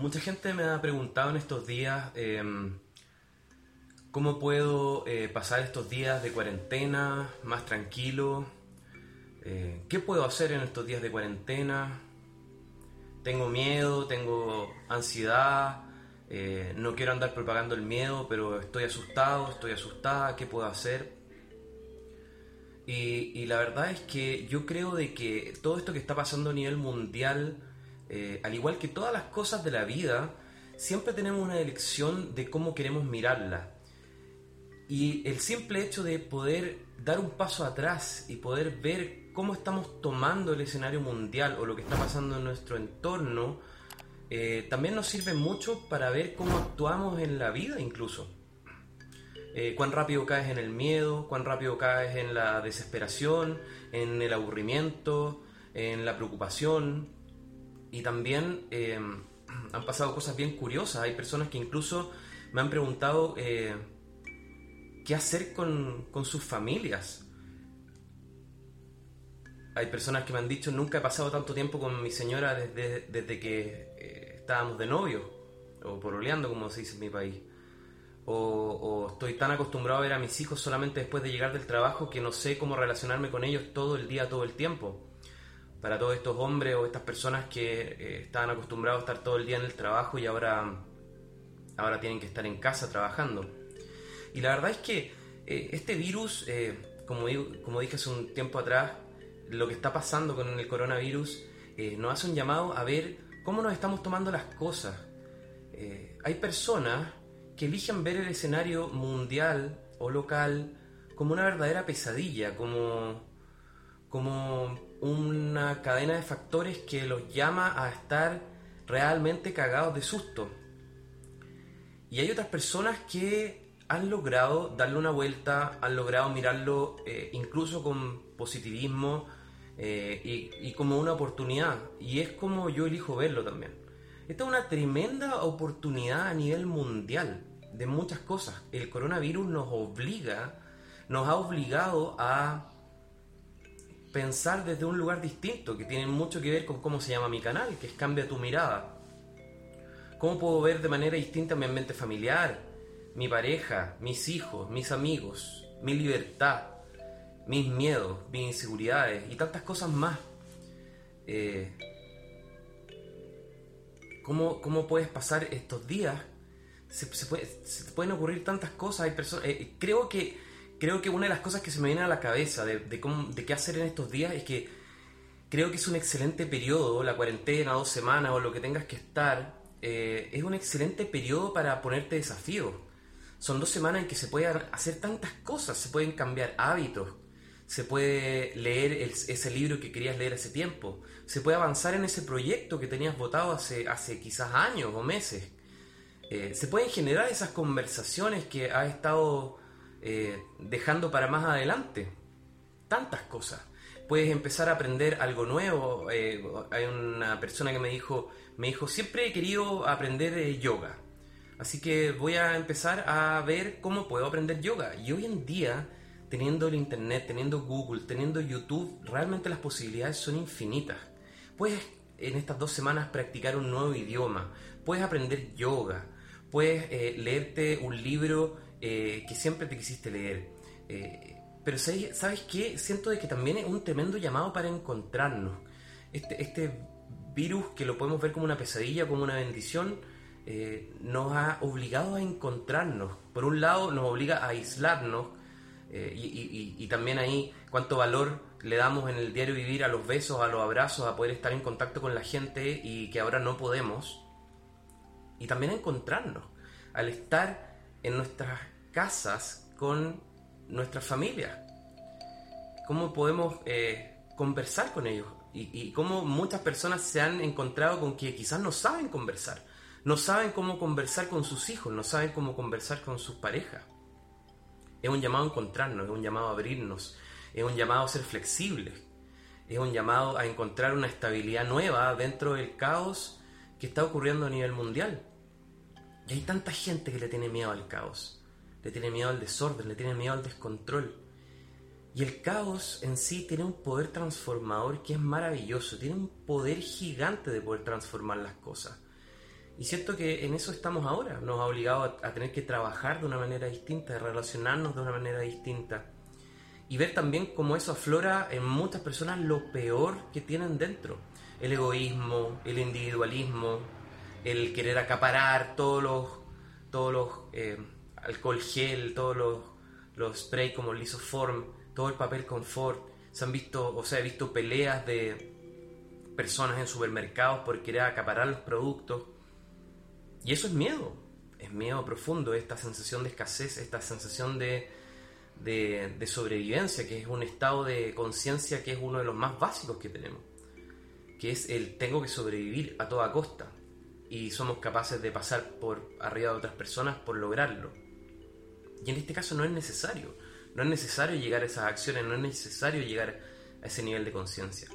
Mucha gente me ha preguntado en estos días em, cómo puedo eh, pasar estos días de cuarentena más tranquilo. Eh, ¿Qué puedo hacer en estos días de cuarentena? Tengo miedo, tengo ansiedad, eh, no quiero andar propagando el miedo, pero estoy asustado, estoy asustada, ¿qué puedo hacer? Y, y la verdad es que yo creo de que todo esto que está pasando a nivel mundial eh, al igual que todas las cosas de la vida, siempre tenemos una elección de cómo queremos mirarla. Y el simple hecho de poder dar un paso atrás y poder ver cómo estamos tomando el escenario mundial o lo que está pasando en nuestro entorno, eh, también nos sirve mucho para ver cómo actuamos en la vida incluso. Eh, cuán rápido caes en el miedo, cuán rápido caes en la desesperación, en el aburrimiento, en la preocupación, y también em, han pasado cosas bien curiosas. Hay personas que incluso me han preguntado eh, qué hacer con, sus familias. Hay personas que me han dicho, nunca he pasado tanto tiempo con mi señora desde, desde que eh, estábamos de novio, o poroleando, como se dice en mi país. O, o, estoy tan acostumbrado a ver a mis hijos solamente después de llegar del trabajo que no sé cómo relacionarme con ellos todo el día, todo el tiempo para todos estos hombres o estas personas que eh, estaban acostumbrados a estar todo el día en el trabajo y ahora, ahora tienen que estar en casa trabajando. Y la verdad es que eh, este virus, eh, como, como dije hace un tiempo atrás, lo que está pasando con el coronavirus nos hace un llamado a ver cómo nos estamos tomando las cosas. hay personas que eligen ver el escenario mundial o local como una verdadera pesadilla, como, como una cadena de factores que los llama a estar realmente cagados de susto. Y hay otras personas que han logrado darle una vuelta, han logrado mirarlo eh, incluso con positivismo eh, y, y, como una oportunidad. Y es como yo elijo verlo también. Esta es una tremenda oportunidad a nivel mundial de muchas cosas. El coronavirus nos obliga, nos ha obligado a pensar desde un lugar distinto, que tiene mucho que ver con cómo se llama mi canal, que es Cambia tu mirada. ¿Cómo puedo ver de manera distinta mi ambiente familiar, mi pareja, mis hijos, mis amigos, mi libertad, mis miedos, mis inseguridades y tantas cosas más? Eh, ¿cómo, ¿cómo, puedes pasar estos días? Se, pueden ocurrir tantas cosas. Hay personas, eh, creo que creo que una de las cosas que se me viene a la cabeza de, cómo, de qué hacer en estos días es que creo que es un excelente periodo, la cuarentena, dos semanas o lo que tengas que estar, eh, es un excelente periodo para ponerte desafíos. Son dos semanas en que se pueden hacer tantas cosas, se pueden cambiar hábitos, se puede leer ese libro que querías leer hace tiempo, se puede avanzar en ese proyecto que tenías votado hace, hace quizás años o meses. Eh, se pueden generar esas conversaciones que has estado eh, dejando para más adelante. Tantas cosas. Puedes empezar a aprender algo nuevo. Eh, hay una persona que me dijo, me dijo, siempre he querido aprender eh, yoga. Así que voy a empezar a ver cómo puedo aprender yoga. Y hoy en día, teniendo el internet, teniendo Google, teniendo YouTube, realmente las posibilidades son infinitas. Puedes en estas dos semanas practicar un nuevo idioma, puedes aprender yoga, puedes leerte un libro eh, que siempre te quisiste leer. Eh, pero ¿sabes qué? Siento de que también es un tremendo llamado para encontrarnos. Este, este virus que lo podemos ver como una pesadilla, como una bendición, eh, nos ha obligado a encontrarnos. Por un lado nos obliga a aislarnos y, y, también ahí cuánto valor le damos en el diario vivir a los besos, a los abrazos, a poder estar en contacto con la gente y que ahora no podemos. Y también a encontrarnos, al estar en nuestras casas con nuestras familias. ¿Cómo podemos eh, conversar con ellos? Y, y, cómo muchas personas se han encontrado con que quizás no saben conversar. No saben cómo conversar con sus hijos, no saben cómo conversar con sus parejas. Es un llamado a encontrarnos, es un llamado a abrirnos, es un llamado a ser flexibles, es un llamado a encontrar una estabilidad nueva dentro del caos que está ocurriendo a nivel mundial. Y hay tanta gente que le tiene miedo al caos, le tiene miedo al desorden, le tiene miedo al descontrol. Y el caos en sí tiene un poder transformador que es maravilloso, tiene un poder gigante de poder transformar las cosas. Y siento que en eso estamos ahora. Nos ha obligado a, tener que trabajar de una manera distinta, de relacionarnos de una manera distinta. Y ver también cómo eso aflora en muchas personas lo peor que tienen dentro. El egoísmo, el individualismo, el querer acaparar todos los, todos los eh, alcohol gel, todos los, los spray como lisoform, todo el papel confort. Se han visto, o sea, he visto peleas de personas en supermercados por querer acaparar los productos. Y eso es miedo, es miedo profundo, esta sensación de escasez, esta sensación de, de, de sobrevivencia, que es un estado de conciencia que es uno de los más básicos que tenemos, que es el tengo que sobrevivir a toda costa y somos capaces de pasar por arriba de otras personas por lograrlo. Y en este caso no es necesario, no es necesario llegar a esas acciones, no es necesario llegar a ese nivel de conciencia.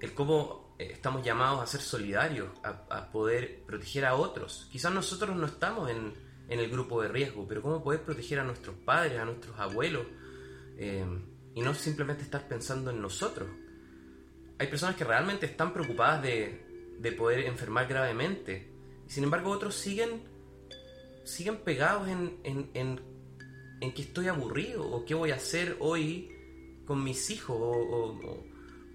El cómo eh, estamos llamados a ser solidarios, a, poder proteger a otros. Quizás nosotros no estamos en, en, el grupo de riesgo, pero cómo poder proteger a nuestros padres, a nuestros abuelos, eh, y no simplemente estar pensando en nosotros. Hay personas que realmente están preocupadas de, de poder enfermar gravemente. Y sin embargo otros siguen, siguen pegados en, en, en, que estoy aburrido o qué voy a hacer hoy con mis hijos o,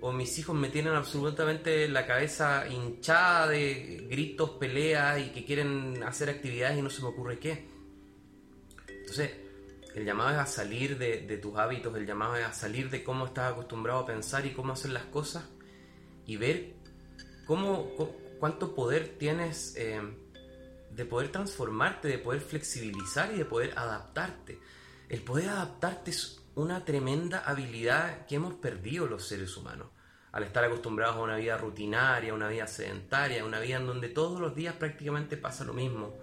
o, mis hijos me tienen absolutamente la cabeza hinchada de gritos, peleas y que quieren hacer actividades y no se me ocurre qué. Entonces, el llamado es a salir de, de, tus hábitos, el llamado es a salir de cómo estás acostumbrado a pensar y cómo hacer las cosas y ver ¿Cómo, ¿Cuánto poder tienes eh, de poder transformarte, de poder flexibilizar y de poder adaptarte? El poder adaptarte es una tremenda habilidad que hemos perdido los seres humanos al estar acostumbrados a una vida rutinaria, una vida sedentaria, una vida en donde todos los días prácticamente pasa lo mismo.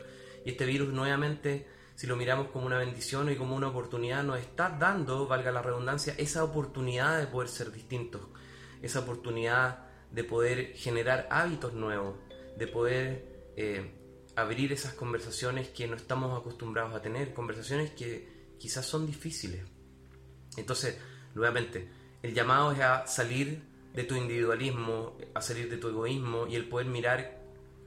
Y este virus nuevamente, si lo miramos como una bendición y como una oportunidad, nos está dando, valga la redundancia, esa oportunidad de poder ser distintos, esa oportunidad de poder generar hábitos nuevos, de poder eh, abrir esas conversaciones que no estamos acostumbrados a tener, conversaciones que quizás son difíciles. Entonces, nuevamente, el llamado es a salir de tu individualismo, a salir de tu egoísmo y el poder mirar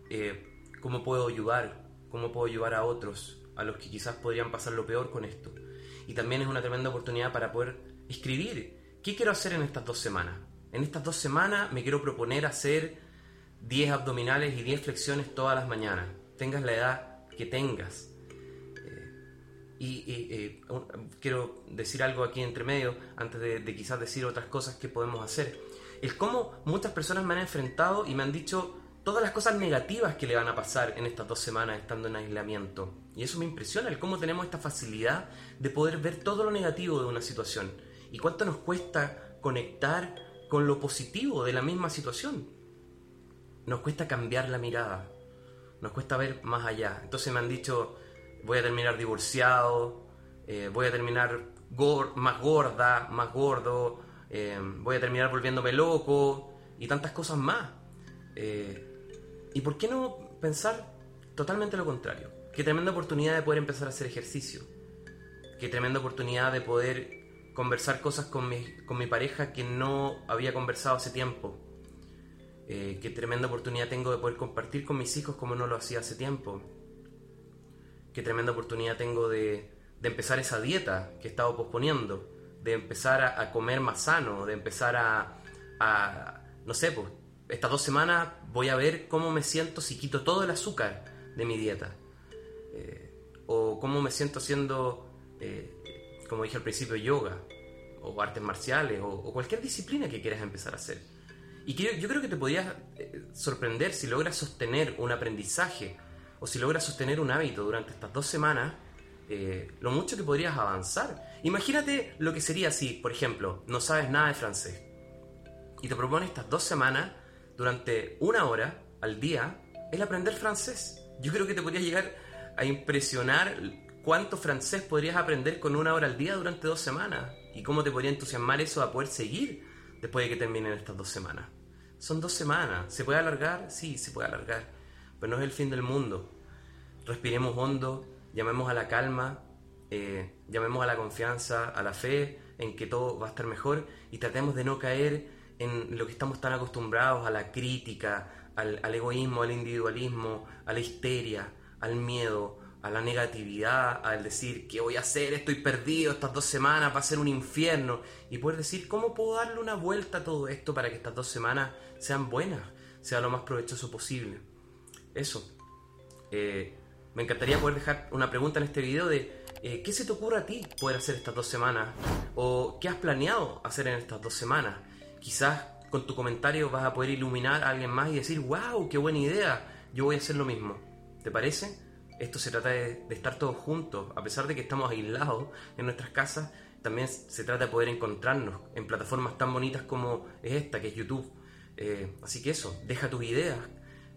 eh, cómo puedo ayudar, cómo puedo ayudar a otros, a los que quizás podrían pasar lo peor con esto. Y también es una tremenda oportunidad para poder escribir qué quiero hacer en estas dos semanas, en estas dos semanas me quiero proponer hacer 10 abdominales y 10 flexiones todas las mañanas, tengas la edad que tengas. Eh, y eh, quiero decir algo aquí entre medio, antes de, quizás decir otras cosas que podemos hacer. El cómo muchas personas me han enfrentado y me han dicho todas las cosas negativas que le van a pasar en estas dos semanas estando en aislamiento. Y eso me impresiona, el cómo tenemos esta facilidad de poder ver todo lo negativo de una situación. Y cuánto nos cuesta conectar con lo positivo de la misma situación. Nos cuesta cambiar la mirada, nos cuesta ver más allá. Entonces me han dicho, voy a terminar divorciado, eh, voy a terminar más gorda, más gordo, eh, voy a terminar volviéndome loco y tantas cosas más. Eh, ¿Y por qué no pensar totalmente lo contrario? Qué tremenda oportunidad de poder empezar a hacer ejercicio. Qué tremenda oportunidad de poder conversar cosas con mi, con mi pareja que no había conversado hace tiempo. Eh, qué tremenda oportunidad tengo de poder compartir con mis hijos como no lo hacía hace tiempo. Qué tremenda oportunidad tengo de, de empezar esa dieta que he estado posponiendo, de empezar a, comer más sano, de empezar a, no sé, pues, estas dos semanas voy a ver cómo me siento si quito todo el azúcar de mi dieta. Eh, o cómo me siento haciendo eh, como dije al principio, yoga, o artes marciales, o, cualquier disciplina que quieras empezar a hacer. Y yo creo que te podrías eh, sorprender si logras sostener un aprendizaje o si logras sostener un hábito durante estas dos semanas, eh, lo mucho que podrías avanzar. Imagínate lo que sería si, por ejemplo, no sabes nada de francés y te propones estas dos semanas, durante una hora al día, el aprender francés. Yo creo que te podría llegar a impresionar ¿Cuánto francés podrías aprender con una hora al día durante dos semanas? ¿Y cómo te podría entusiasmar eso a poder seguir después de que terminen estas dos semanas? Son dos semanas. ¿Se puede alargar? Sí, se puede alargar. Pero no es el fin del mundo. Respiremos hondo, llamemos a la calma, eh, llamemos a la confianza, a la fe en que todo va a estar mejor y tratemos de no caer en lo que estamos tan acostumbrados, a la crítica, al, al egoísmo, al individualismo, a la histeria, al miedo, a la negatividad, al decir, ¿qué voy a hacer? Estoy perdido, estas dos semanas va a ser un infierno. Y poder decir, ¿cómo puedo darle una vuelta a todo esto para que estas dos semanas sean buenas, sea lo más provechoso posible? Eso. Eh, me encantaría poder dejar una pregunta en este video de, eh, ¿qué se te ocurre a ti poder hacer estas dos semanas? ¿O qué has planeado hacer en estas dos semanas? Quizás con tu comentario vas a poder iluminar a alguien más y decir, wow, qué buena idea, yo voy a hacer lo mismo. ¿Te parece? Esto se trata de, estar todos juntos, a pesar de que estamos aislados en nuestras casas, también se trata de poder encontrarnos en plataformas tan bonitas como es esta, que es YouTube. Eh, así que eso, deja tus ideas,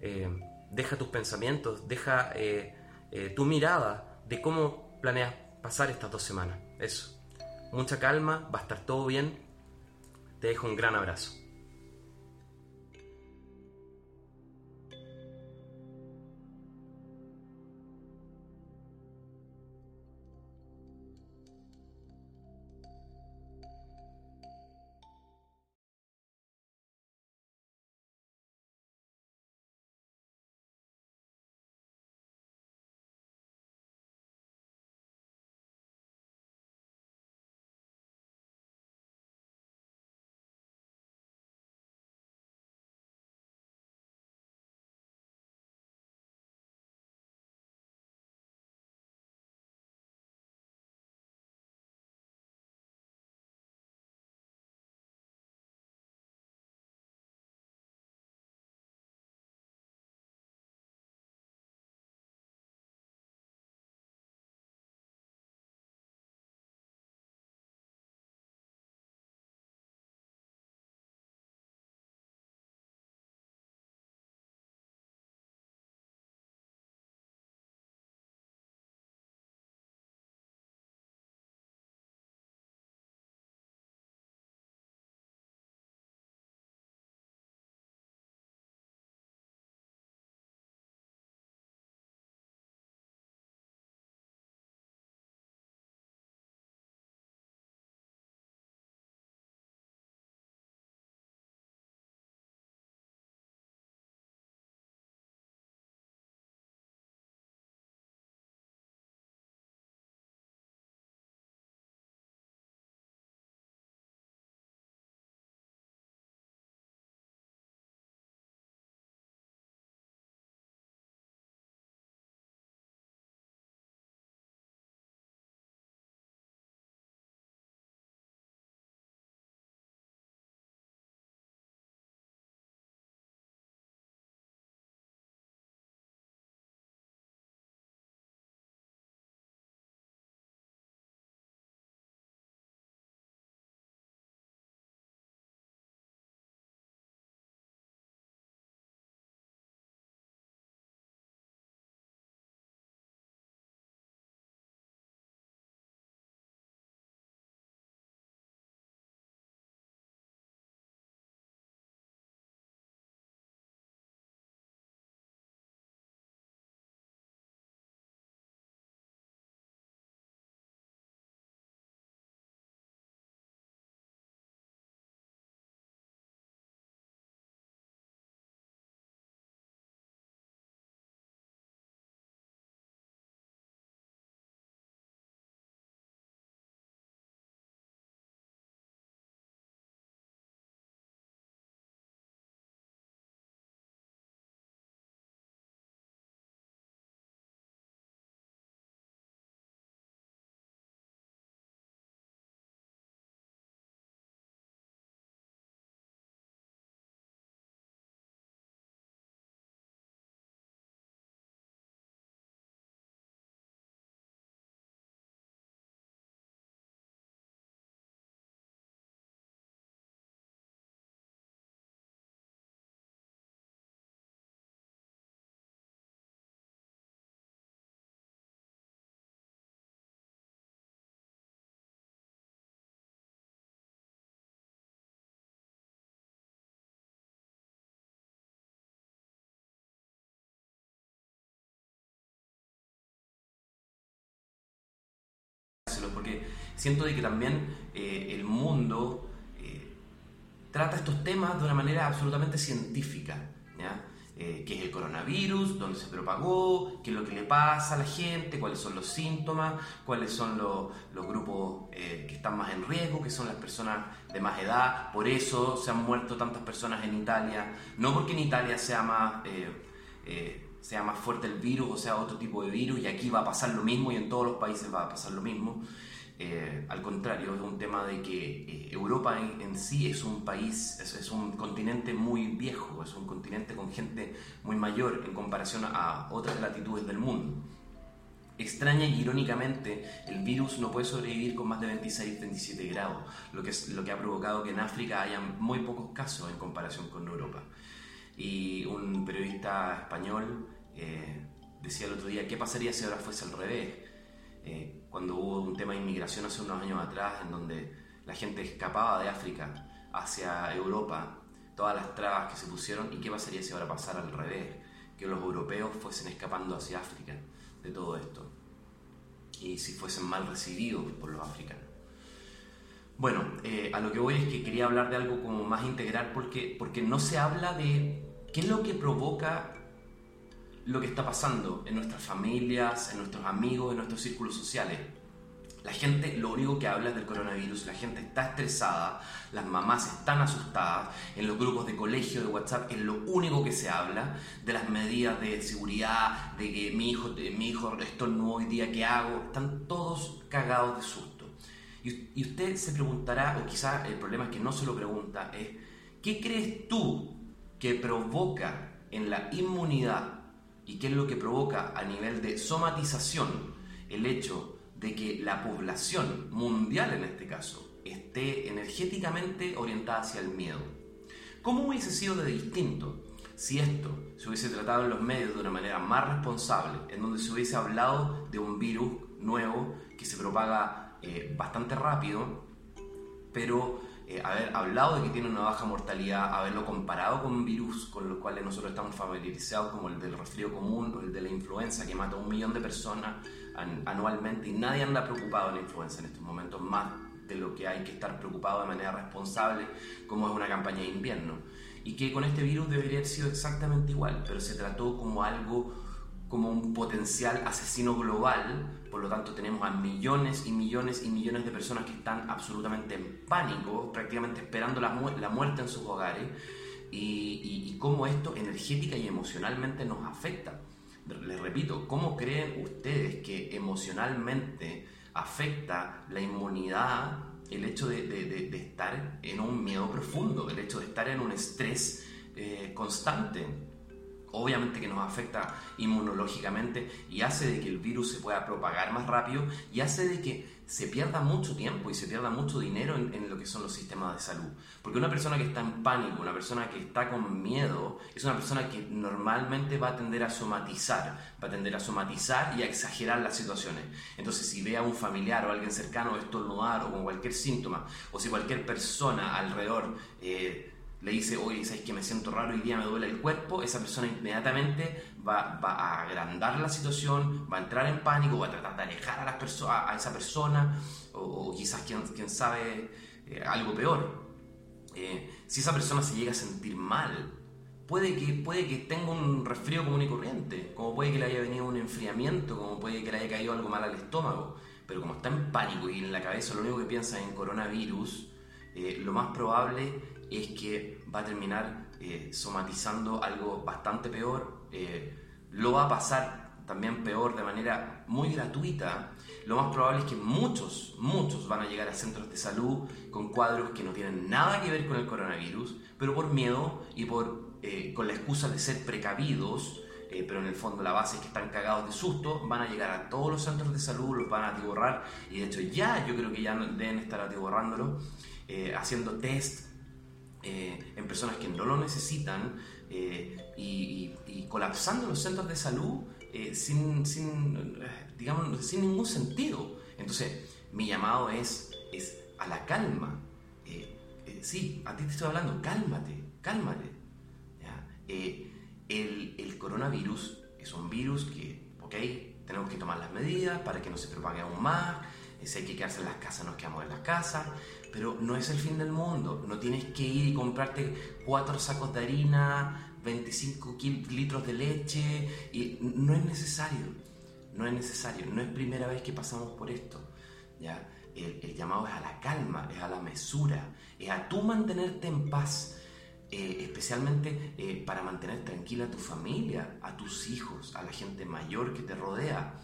eh, deja tus pensamientos, deja eh, tu mirada de cómo planeas pasar estas dos semanas. Eso. Mucha calma, va a estar todo bien. Te dejo un gran abrazo. Siento de que también eh, el mundo eh, trata estos temas de una manera absolutamente científica. eh, qué es el coronavirus, dónde se propagó, qué es lo que le pasa a la gente, cuáles son los síntomas, cuáles son los, grupos eh, que están más en riesgo, que son las personas de más edad. Por eso se han muerto tantas personas en Italia. No porque en Italia sea más, sea más fuerte el virus o sea otro tipo de virus y aquí va a pasar lo mismo y en todos los países va a pasar lo mismo. Eh, al contrario, es un tema de que eh, Europa en, sí es un país, es, un continente muy viejo, es un continente con gente muy mayor en comparación a otras latitudes del mundo. Extraña y irónicamente, el virus no puede sobrevivir con más de 26-27 grados, lo que, ha provocado que en África haya muy pocos casos en comparación con Europa. Y un periodista español eh, decía el otro día, ¿qué pasaría si ahora fuese al revés? Eh, cuando hubo un tema de inmigración hace unos años atrás, en donde la gente escapaba de África hacia Europa, todas las trabas que se pusieron, y qué pasaría si ahora pasara al revés, que los europeos fuesen escapando hacia África de todo esto, y si fuesen mal recibidos por los africanos. Bueno, eh, a lo que voy es que quería hablar de algo como más integral porque, porque no se habla de qué es lo que provoca lo que está pasando en nuestras familias, en nuestros amigos, en nuestros círculos sociales. La gente lo único que habla es del coronavirus, la gente está estresada, las mamás están asustadas, en los grupos de colegio, de WhatsApp, es lo único que se habla, de las medidas de seguridad, de que mi hijo, mi hijo estornudó hoy día, ¿qué hago? Están todos cagados de susto. Y, y usted se preguntará, o quizás el problema es que no se lo pregunta, es, ¿qué crees tú que provoca en la inmunidad ¿Y qué es lo que provoca a nivel de somatización el hecho de que la población mundial en este caso esté energéticamente orientada hacia el miedo? ¿Cómo hubiese sido de distinto si esto se hubiese tratado en los medios de una manera más responsable, en donde se hubiese hablado de un virus nuevo que se propaga eh, bastante rápido, pero eh, haber hablado de que tiene una baja mortalidad, haberlo comparado con virus con los cuales nosotros estamos familiarizados, como el del resfrío común o el de la influenza, que mata a un millón de personas anualmente y nadie anda preocupado de la influenza en estos momentos, más de lo que hay que estar preocupado de manera responsable, como es una campaña de invierno. Y que con este virus debería haber sido exactamente igual, pero se trató como algo como un potencial asesino global, por lo tanto tenemos a millones y millones y millones de personas que están absolutamente en pánico, prácticamente esperando la, muerte en sus hogares, y, cómo esto energética y emocionalmente nos afecta. Les repito, ¿cómo creen ustedes que emocionalmente afecta la inmunidad el hecho de, estar en un miedo profundo, el hecho de estar en un estrés eh, constante? Obviamente que nos afecta inmunológicamente y hace de que el virus se pueda propagar más rápido y hace de que se pierda mucho tiempo y se pierda mucho dinero en, lo que son los sistemas de salud. Porque una persona que está en pánico, una persona que está con miedo, es una persona que normalmente va a tender a somatizar, va a tender a somatizar y a exagerar las situaciones. Entonces, si ve a un familiar o alguien cercano estornudar o con cualquier síntoma, o si cualquier persona alrededor... Eh, le dice, oye, ¿sabes que me siento raro? Hoy día me duele el cuerpo, esa persona inmediatamente va, va, a agrandar la situación, va a entrar en pánico, va a tratar de alejar a, las a, esa persona, o, quizás, quién, quién sabe, eh, algo peor. Eh, si esa persona se llega a sentir mal, puede que, puede que tenga un resfrío común y corriente, como puede que le haya venido un enfriamiento, como puede que le haya caído algo mal al estómago, pero como está en pánico y en la cabeza lo único que piensa es en coronavirus, eh, lo más probable es que va a terminar eh, somatizando algo bastante peor. Eh, lo va a pasar también peor de manera muy gratuita. Lo más probable es que muchos, muchos van a llegar a centros de salud con cuadros que no tienen nada que ver con el coronavirus, pero por miedo y por, eh, con la excusa de ser precavidos, pero en el fondo la base es que están cagados de susto, van a llegar a todos los centros de salud, los van a atiborrar, y de hecho ya yo creo que ya deben estar atiborrándolo, haciendo test eh, en personas que no lo necesitan eh, y, colapsando los centros de salud eh, sin, sin, digamos, sin ningún sentido. Entonces, mi llamado es, es a la calma. sí, a ti te estoy hablando, cálmate, cálmate. El, el coronavirus es un virus que, ok, tenemos que tomar las medidas para que no se propague aún más. Si hay que quedarse en las casas, nos quedamos en las casas pero no es el fin del mundo. No tienes que ir y comprarte cuatro sacos de harina 25 litros de leche y no es necesario, no es necesario, no es primera vez que pasamos por esto, ¿ya? El, llamado es a la calma, es a la mesura, es a tú mantenerte en paz, eh, especialmente eh, para mantener tranquila a tu familia, a tus hijos, a la gente mayor que te rodea,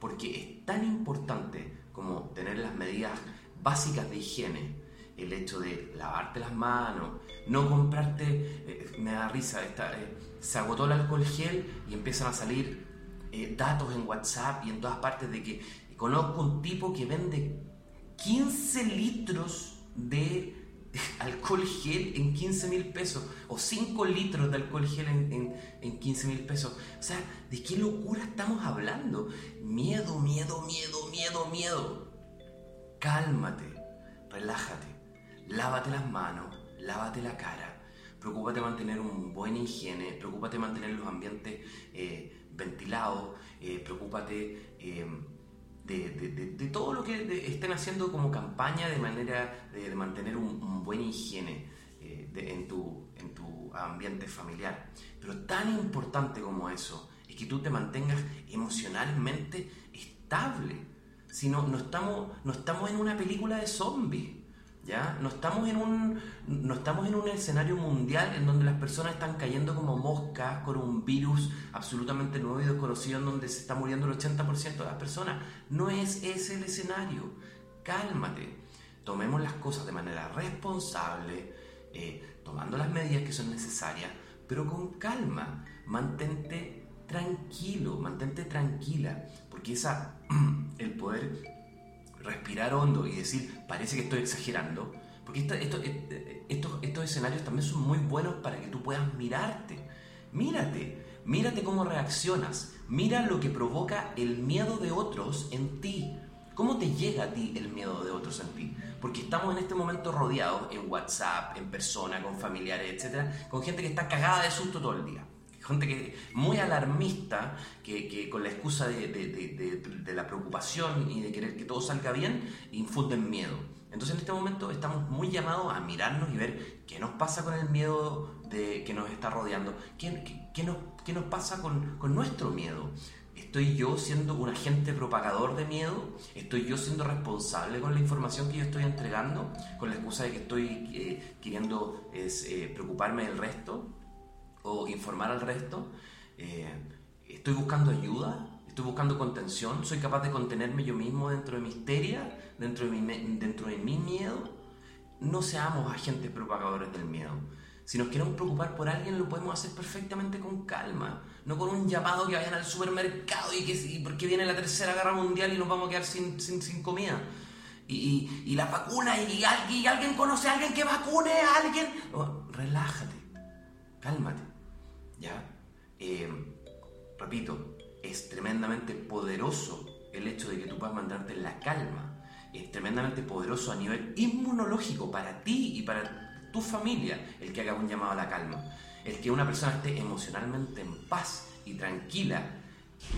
porque es tan importante como tener las medidas básicas de higiene, el hecho de lavarte las manos, no comprarte, eh, me da risa, esta, se agotó el alcohol gel y empiezan a salir datos en WhatsApp y en todas partes de que conozco un tipo que vende 15 litros de alcohol gel en 15 mil pesos o 5 litros de alcohol gel en, en, 15 mil pesos. O sea, ¿de qué locura estamos hablando? Miedo, miedo, miedo, miedo, miedo. Cálmate, relájate, lávate las manos, lávate la cara, preocúpate de mantener un buen higiene, preocúpate de mantener los ambientes eh, ventilados, eh, preocúpate... Eh, de, todo lo que estén haciendo como campaña de manera de, mantener un, buen higiene eh, en, tu, en tu ambiente familiar. Pero tan importante como eso es que tú te mantengas emocionalmente estable. Si no, estamos, no estamos en una película de zombies. ¿Ya? No estamos, en un, no estamos en un escenario mundial en donde las personas están cayendo como moscas con un virus absolutamente nuevo y desconocido en donde se está muriendo el 80% de las personas. No es ese el escenario. Cálmate. Tomemos las cosas de manera responsable, eh, tomando las medidas que son necesarias, pero con calma. Mantente tranquilo, mantente tranquila, esa, el poder respirar hondo y decir, parece que estoy exagerando, porque eh, estos, estos escenarios también son muy buenos para que tú puedas mirarte. Mírate, mírate cómo reaccionas, mira lo que provoca el miedo de otros en ti. ¿Cómo te llega a ti el miedo de otros en ti? Porque estamos en este momento rodeados en WhatsApp, en persona, con familiares, etcétera, con gente que está cagada de susto todo el día gente que muy alarmista, que, con la excusa de, la preocupación y de querer que todo salga bien, infunden miedo. Entonces en este momento estamos muy llamados a mirarnos y ver qué nos pasa con el miedo de, que nos está rodeando, qué, qué, nos, qué nos, pasa con, con nuestro miedo. ¿Estoy yo siendo un agente propagador de miedo? ¿Estoy yo siendo responsable con la información que yo estoy entregando? Con la excusa de que estoy eh, queriendo es, eh, preocuparme del resto o informar al resto. Eh, estoy buscando ayuda, estoy buscando contención, soy capaz de contenerme yo mismo dentro de mi histeria, dentro de mi, dentro de mi miedo. No seamos agentes propagadores del miedo. Si nos queremos preocupar por alguien, lo podemos hacer perfectamente con calma, no con un llamado que vayan al supermercado y que porque viene la tercera guerra mundial y nos vamos a quedar sin, sin, sin comida. Y, y, la vacuna, y, alguien, alguien conoce a alguien que vacune a alguien. relájate, cálmate. Eh, repito, es tremendamente poderoso el hecho de que tú puedas mantenerte en la calma. Es tremendamente poderoso a nivel inmunológico para ti y para tu familia el que haga un llamado a la calma. El que una persona esté emocionalmente en paz y tranquila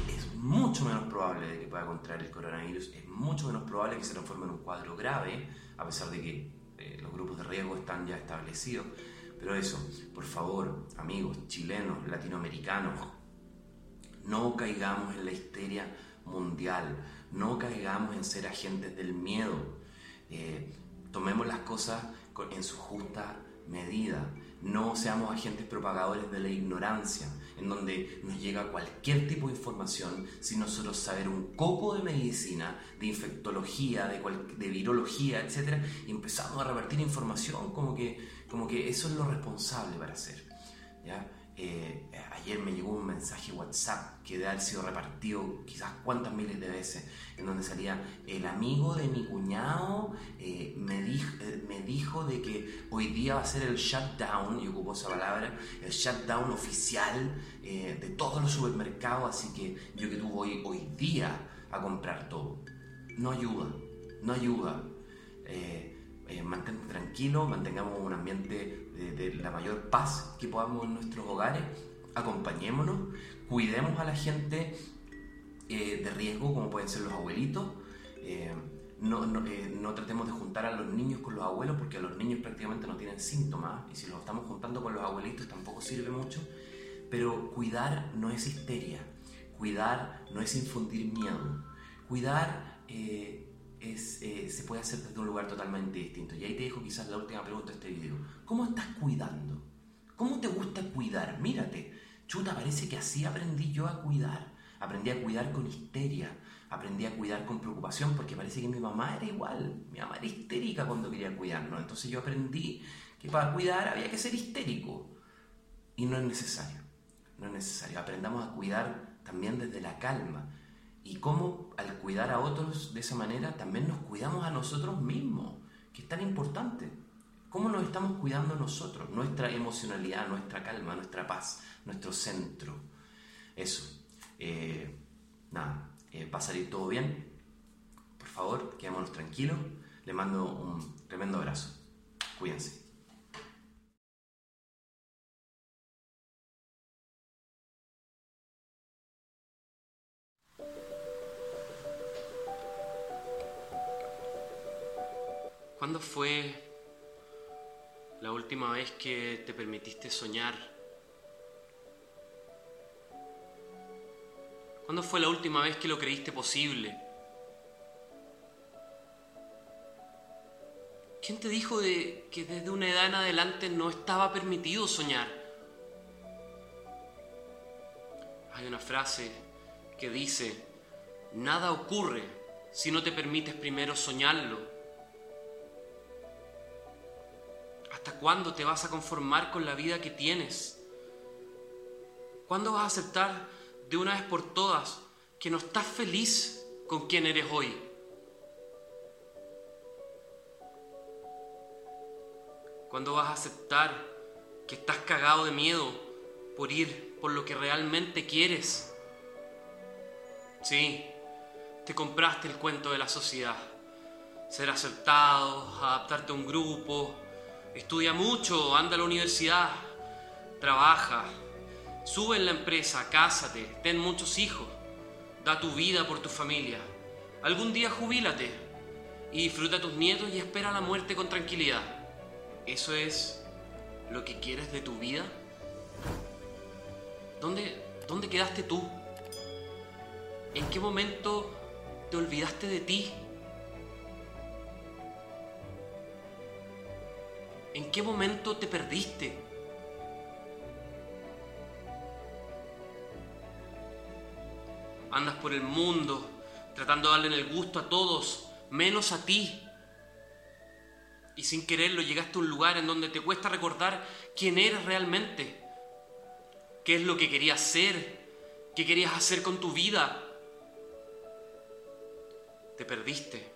es mucho menos probable de que pueda contraer el coronavirus, es mucho menos probable que se transforme en un cuadro grave, a pesar de que eh, los grupos de riesgo están ya establecidos. Pero eso, por favor, amigos chilenos, latinoamericanos, no caigamos en la histeria mundial, no caigamos en ser agentes del miedo. Eh, tomemos las cosas en su justa medida. No seamos agentes propagadores de la ignorancia, en donde nos llega cualquier tipo de información sin nosotros saber un coco de medicina, de infectología, de, de virología, etc. Y empezamos a revertir información como que como que eso es lo responsable para hacer. ¿ya? Eh, ayer me llegó un mensaje WhatsApp que debe haber sido repartido quizás cuántas miles de veces, en donde salía el amigo de mi cuñado eh, me, dijo, eh, me dijo de que hoy día va a ser el shutdown, y ocupó esa palabra, el shutdown oficial de todos los supermercados, así que yo que tú voy hoy día a comprar todo. No ayuda, no ayuda. Mantente tranquilo, mantengamos un ambiente de, la mayor paz que podamos en nuestros hogares, acompañémonos, cuidemos a la gente eh, de riesgo, como pueden ser los abuelitos, eh, no, no, eh, no, tratemos de juntar a los niños con los abuelos porque los niños prácticamente no tienen síntomas y si los estamos juntando con los abuelitos tampoco sirve mucho. Pero cuidar no es histeria, cuidar no es infundir miedo, cuidar eh, eh, se puede hacer desde un lugar totalmente distinto. Y ahí te dejo quizás la última pregunta de este video. ¿Cómo estás cuidando? ¿Cómo te gusta cuidar? Mírate, chuta, parece que así aprendí yo a cuidar. Aprendí a cuidar con histeria, aprendí a cuidar con preocupación porque parece que mi mamá era igual. Mi mamá era histérica cuando quería cuidarnos. Entonces yo aprendí que para cuidar había que ser histérico. Y no es necesario. No es necesario. Aprendamos a cuidar también desde la calma. Y cómo al cuidar a otros de esa manera también nos cuidamos a nosotros mismos, que es tan importante. ¿Cómo nos estamos cuidando nosotros? Nuestra emocionalidad, nuestra calma, nuestra paz, nuestro centro. Eso. Eh, nada, eh, va a salir todo bien. Por favor, quedémonos tranquilos. Le mando un tremendo abrazo. Cuídense. ¿Cuándo fue la última vez que te permitiste soñar? ¿Cuándo fue la última vez que lo creíste posible? ¿Quién te dijo de que desde una edad en adelante no estaba permitido soñar? Hay una frase que dice, nada ocurre si no te permites primero soñarlo. ¿Hasta cuándo te vas a conformar con la vida que tienes? ¿Cuándo vas a aceptar de una vez por todas que no estás feliz con quien eres hoy. Cuando vas a aceptar que estás cagado de miedo por ir por lo que realmente quieres. Sí, te compraste el cuento de la sociedad. Ser aceptado, adaptarte a un grupo, estudia mucho, anda a la universidad, trabaja, Sube en la empresa, cásate, ten muchos hijos, da tu vida por tu familia. Algún día jubílate y disfruta a tus nietos y espera la muerte con tranquilidad. ¿Eso es lo que quieres de tu vida? ¿Dónde, dónde quedaste tú? ¿En qué momento te olvidaste de ti? ¿En qué momento te perdiste? andas por el mundo tratando de darle el gusto a todos, menos a ti. Y sin quererlo llegaste a un lugar en donde te cuesta recordar quién eres realmente, qué es lo que querías ser, qué querías hacer con tu vida. Te perdiste.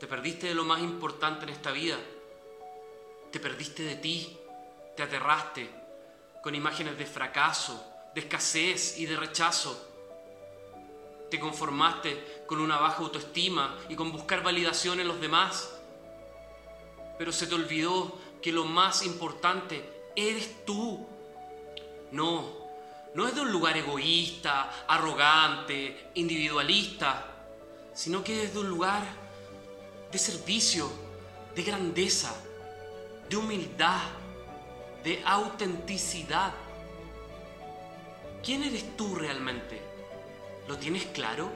Te perdiste de lo más importante en esta vida. Te perdiste de ti. Te aterraste con imágenes de fracaso, de escasez y de rechazo. Te conformaste con una baja autoestima y con buscar validación en los demás. Pero se te olvidó que lo más importante eres tú. No, no es de un lugar egoísta, arrogante, individualista, sino que es de un lugar de servicio, de grandeza, de humildad, de autenticidad. ¿Quién eres tú realmente? ¿Lo tienes claro?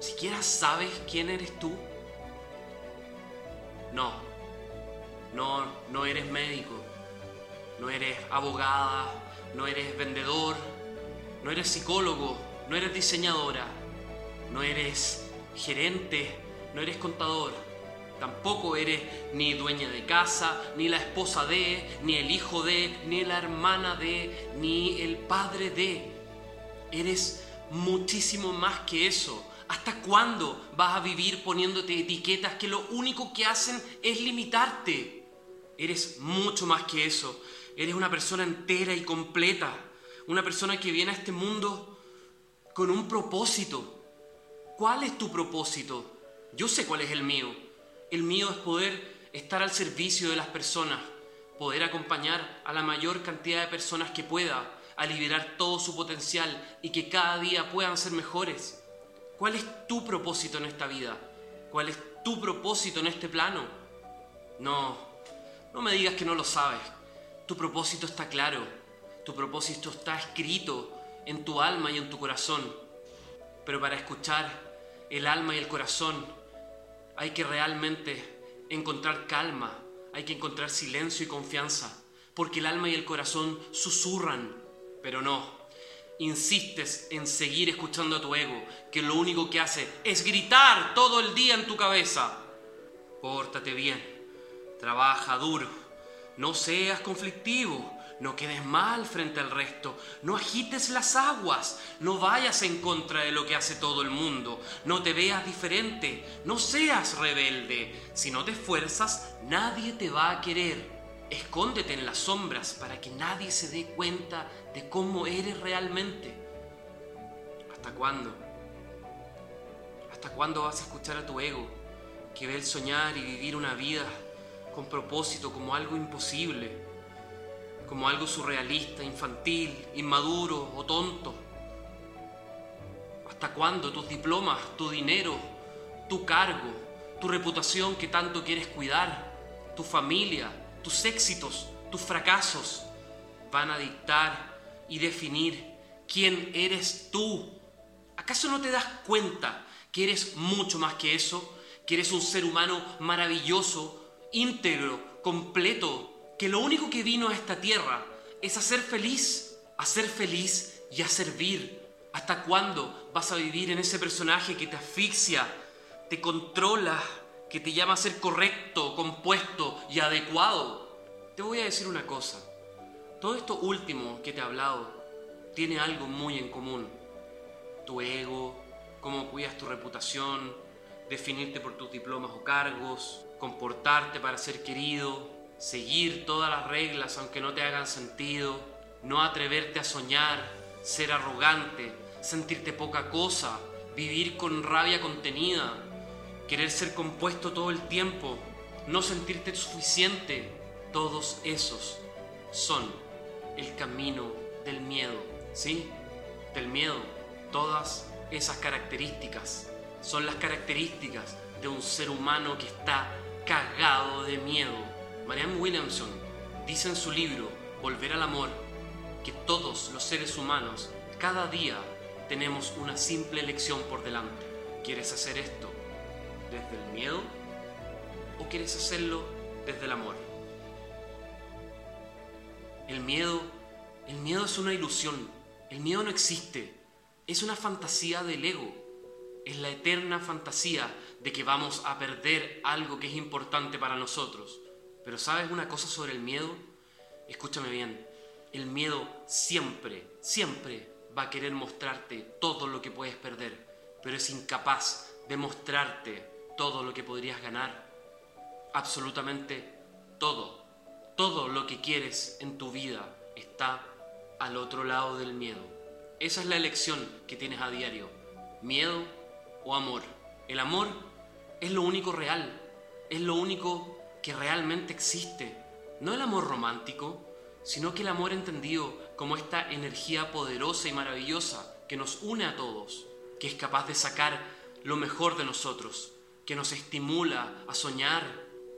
¿Siquiera sabes quién eres tú? No, no, no eres médico, no eres abogada, no eres vendedor, no eres psicólogo, no eres diseñadora, no eres gerente, no eres contador, tampoco eres ni dueña de casa, ni la esposa de, ni el hijo de, ni la hermana de, ni el padre de. Eres muchísimo más que eso. ¿Hasta cuándo vas a vivir poniéndote etiquetas que lo único que hacen es limitarte? Eres mucho más que eso. Eres una persona entera y completa. Una persona que viene a este mundo con un propósito. ¿Cuál es tu propósito? Yo sé cuál es el mío. El mío es poder estar al servicio de las personas, poder acompañar a la mayor cantidad de personas que pueda, a liberar todo su potencial y que cada día puedan ser mejores. ¿Cuál es tu propósito en esta vida? cuál es tu propósito en este plano. No, no me digas que no lo sabes. Tu propósito está claro. Tu propósito está escrito en tu alma y en tu corazón. Pero para escuchar el alma y el corazón hay que realmente encontrar calma, hay que encontrar silencio y confianza, porque el alma y el corazón susurran, pero no. Insistes en seguir escuchando a tu ego, que lo único que hace es gritar todo el día en tu cabeza. Pórtate bien, trabaja duro, no seas conflictivo, no quedes mal frente al resto, no agites las aguas, no vayas en contra de lo que hace todo el mundo, no te veas diferente, no seas rebelde. Si no te esfuerzas, nadie te va a querer. Escóndete en las sombras para que nadie se dé cuenta de cómo eres realmente. ¿Hasta cuándo? ¿Hasta cuándo vas a escuchar a tu ego que ve el soñar y vivir una vida con propósito como algo imposible? Como algo surrealista, infantil, inmaduro o tonto? ¿Hasta cuándo tus diplomas, tu dinero, tu cargo, tu reputación que tanto quieres cuidar, tu familia, tus éxitos, tus fracasos van a dictar y definir quién eres tú? ¿Acaso no te das cuenta que eres mucho más que eso? Que eres un ser humano maravilloso, íntegro, completo, que lo único que vino a esta tierra es a ser feliz, a ser feliz y a servir. ¿Hasta cuándo vas a vivir en ese personaje que te asfixia, te controla, que te llama a ser correcto, compuesto y adecuado? Te voy a decir una cosa. Todo esto último que te he hablado tiene algo muy en común. Tu ego, cómo cuidas tu reputación, definirte por tus diplomas o cargos, comportarte para ser querido, seguir todas las reglas aunque no te hagan sentido, no atreverte a soñar, ser arrogante, sentirte poca cosa, vivir con rabia contenida, querer ser compuesto todo el tiempo, no sentirte suficiente, todos esos son el camino del miedo, ¿sí? Del miedo. Todas esas características son las características de un ser humano que está cagado de miedo. Marianne Williamson dice en su libro Volver al Amor que todos los seres humanos cada día tenemos una simple elección por delante. ¿Quieres hacer esto desde el miedo o quieres hacerlo desde el amor? El miedo, el miedo es una ilusión. El miedo no existe. Es una fantasía del ego. Es la eterna fantasía de que vamos a perder algo que es importante para nosotros. Pero ¿sabes una cosa sobre el miedo? Escúchame bien, el miedo siempre, siempre va a querer mostrarte todo lo que puedes perder, pero es incapaz de mostrarte todo lo que podrías ganar. Absolutamente todo, todo lo que quieres en tu vida está al otro lado del miedo. Esa es la elección que tienes a diario, miedo o amor. El amor es lo único real, es lo único que realmente existe. No el amor romántico, sino que el amor entendido como esta energía poderosa y maravillosa que nos une a todos, que es capaz de sacar lo mejor de nosotros, que nos estimula a soñar,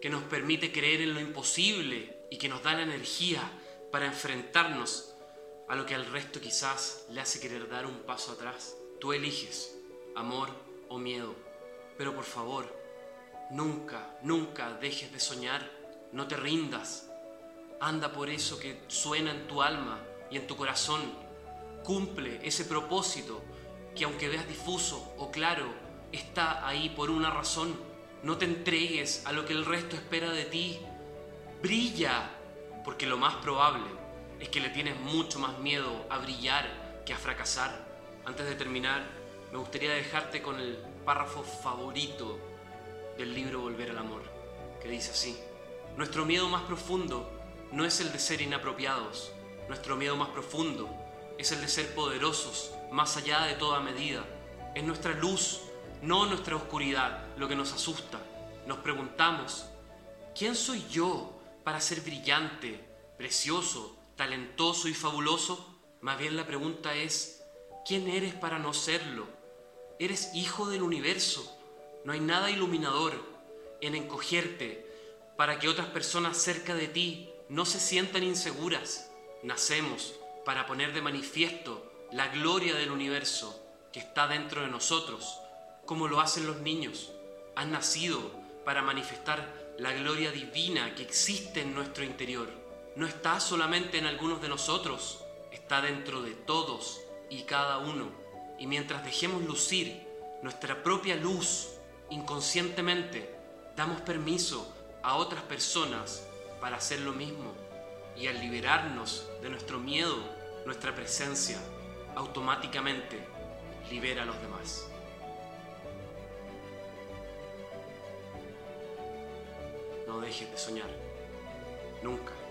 que nos permite creer en lo imposible y que nos da la energía para enfrentarnos a lo que al resto quizás le hace querer dar un paso atrás. Tú eliges amor o miedo, pero por favor, Nunca, nunca dejes de soñar, no te rindas. Anda por eso que suena en tu alma y en tu corazón. Cumple ese propósito que aunque veas difuso o claro, está ahí por una razón. No te entregues a lo que el resto espera de ti. Brilla, porque lo más probable es que le tienes mucho más miedo a brillar que a fracasar. Antes de terminar, me gustaría dejarte con el párrafo favorito del libro Volver al Amor, que dice así, nuestro miedo más profundo no es el de ser inapropiados, nuestro miedo más profundo es el de ser poderosos, más allá de toda medida. Es nuestra luz, no nuestra oscuridad, lo que nos asusta. Nos preguntamos, ¿quién soy yo para ser brillante, precioso, talentoso y fabuloso? Más bien la pregunta es, ¿quién eres para no serlo? Eres hijo del universo, No hay nada iluminador en encogerte para que otras personas cerca de ti no se sientan inseguras. Nacemos para poner de manifiesto la gloria del universo que está dentro de nosotros, como lo hacen los niños. Han nacido para manifestar la gloria divina que existe en nuestro interior. No está solamente en algunos de nosotros, está dentro de todos y cada uno. Y mientras dejemos lucir nuestra propia luz inconscientemente, damos permiso a otras personas para hacer lo mismo. Y al liberarnos de nuestro miedo, nuestra presencia automáticamente libera a los demás. No dejes de soñar. Nunca.